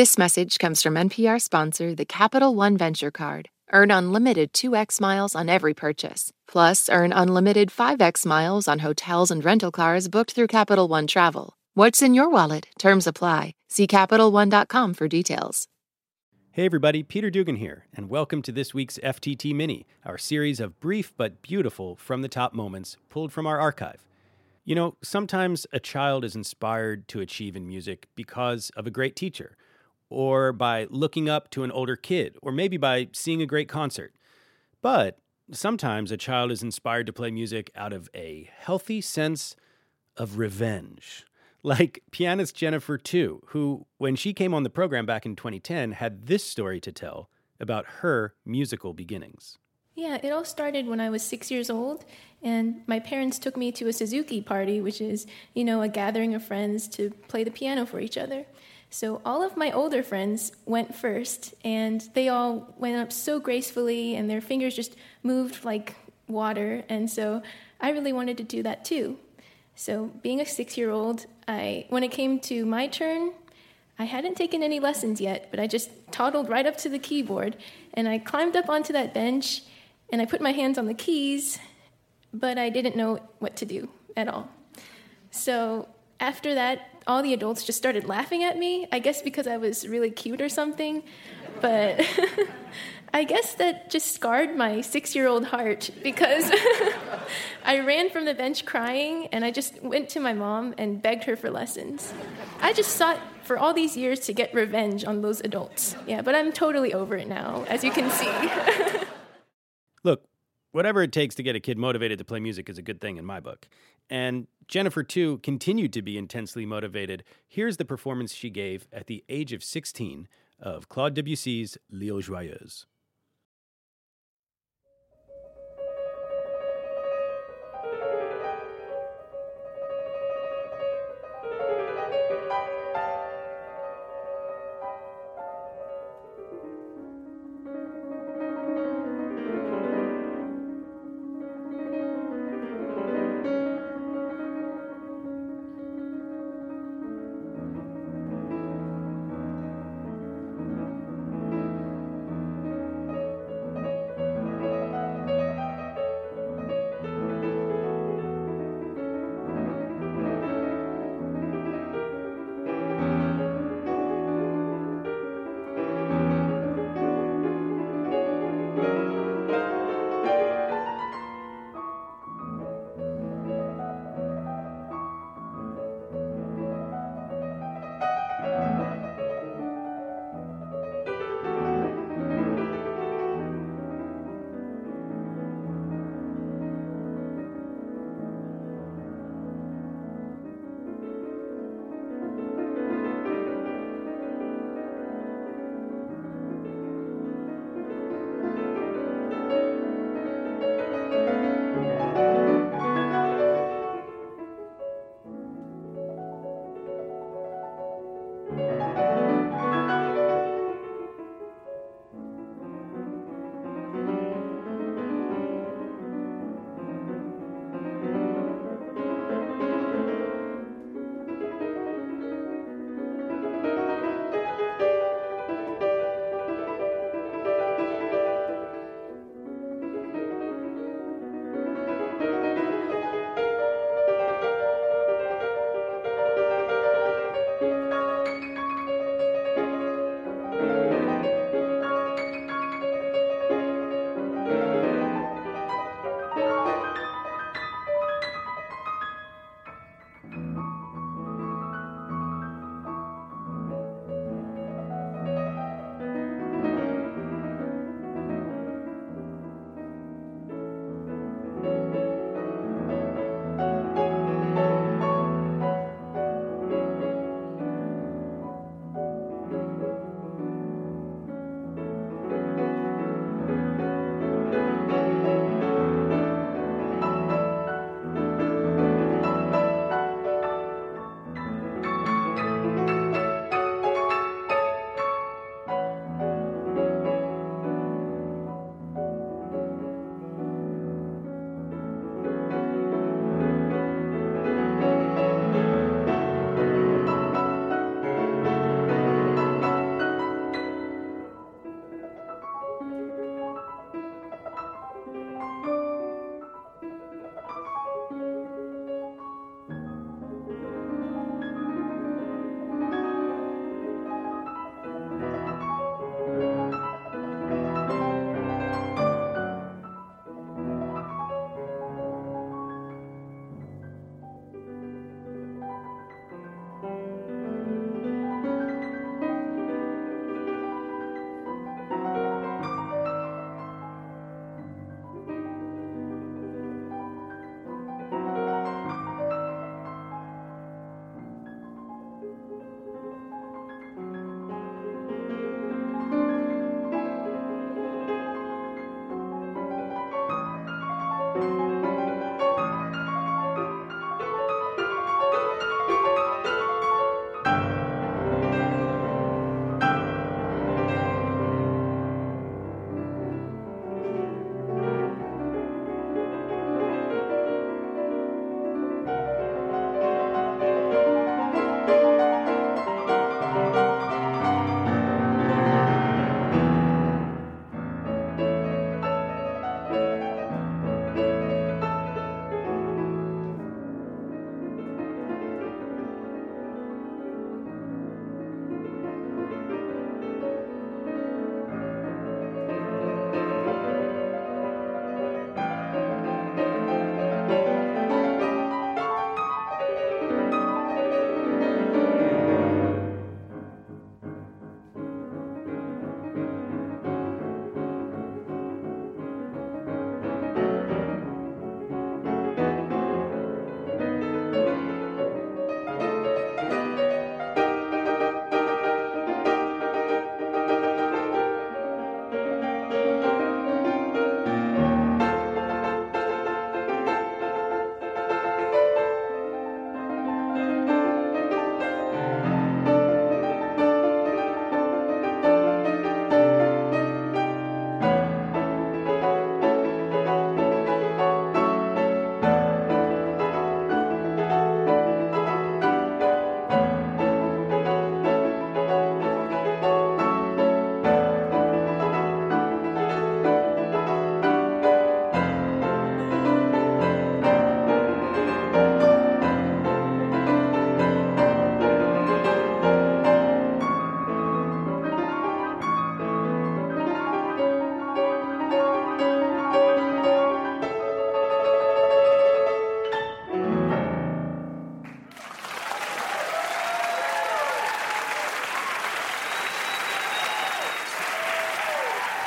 This message comes from NPR sponsor, the Capital One Venture Card. Earn unlimited 2x miles on every purchase. Plus, earn unlimited 5x miles on hotels and rental cars booked through Capital One Travel. What's in your wallet? Terms apply. See CapitalOne.com for details. Hey everybody, Peter Dugan here, and welcome to this week's FTT Mini, our series of brief but beautiful from the top moments pulled from our archive. You know, sometimes a child is inspired to achieve in music because of a great teacher, or by looking up to an older kid, or maybe by seeing a great concert. But sometimes a child is inspired to play music out of a healthy sense of revenge. Like pianist Jennifer Tu, who, when she came on the program back in 2010, had this story to tell about her musical beginnings. Yeah, it all started when I was six years old, and my parents took me to a Suzuki party, which is, you know, a gathering of friends to play the piano for each other. So all of my older friends went first, and they all went up so gracefully, and their fingers just moved like water. And so I really wanted to do that too. So being a six-year-old, I when it came to my turn, I hadn't taken any lessons yet, but I just toddled right up to the keyboard, and I climbed up onto that bench, and I put my hands on the keys, but I didn't know what to do at all. So after that, all the adults just started laughing at me. I guess because I was really cute or something. But I guess that just scarred my six year old heart because I ran from the bench crying and I just went to my mom and begged her for lessons. I just sought for all these years to get revenge on those adults. Yeah, but I'm totally over it now, as you can see. Whatever it takes to get a kid motivated to play music is a good thing in my book. And Jennifer, Tu, continued to be intensely motivated. Here's the performance she gave at the age of 16 of Claude Debussy's Les Eaux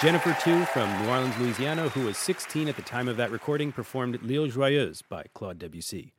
Jennifer Tu from New Orleans, Louisiana, who was 16 at the time of that recording, performed L'Île Joyeuse by Claude Debussy.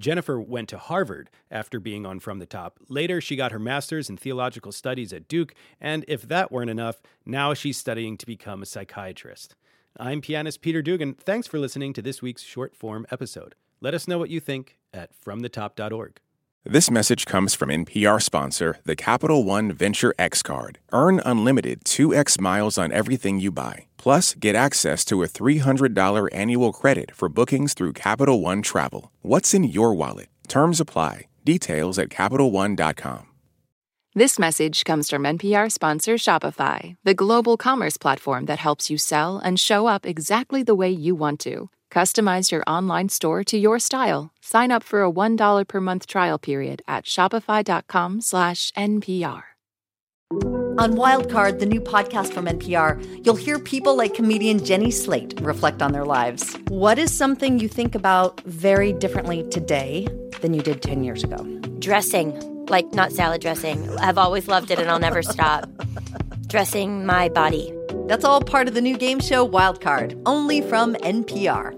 Jennifer went to Harvard after being on From the Top. Later, she got her master's in theological studies at Duke, and if that weren't enough, now she's studying to become a psychiatrist. I'm pianist Peter Dugan. Thanks for listening to this week's short form episode. Let us know what you think at FromTheTop.org. This message comes from NPR sponsor, the Capital One Venture X Card. Earn unlimited 2x miles on everything you buy. Plus, get access to a $300 annual credit for bookings through Capital One Travel. What's in your wallet? Terms apply. Details at CapitalOne.com. This message comes from NPR sponsor Shopify, the global commerce platform that helps you sell and show up exactly the way you want to. Customize your online store to your style. Sign up for a $1 per month trial period at shopify.com slash NPR. On Wildcard, the new podcast from NPR, you'll hear people like comedian Jenny Slate reflect on their lives. What is something you think about very differently today than you did 10 years ago? Dressing, like not salad dressing. I've always loved it and I'll never stop. Dressing my body. That's all part of the new game show Wildcard, only from NPR.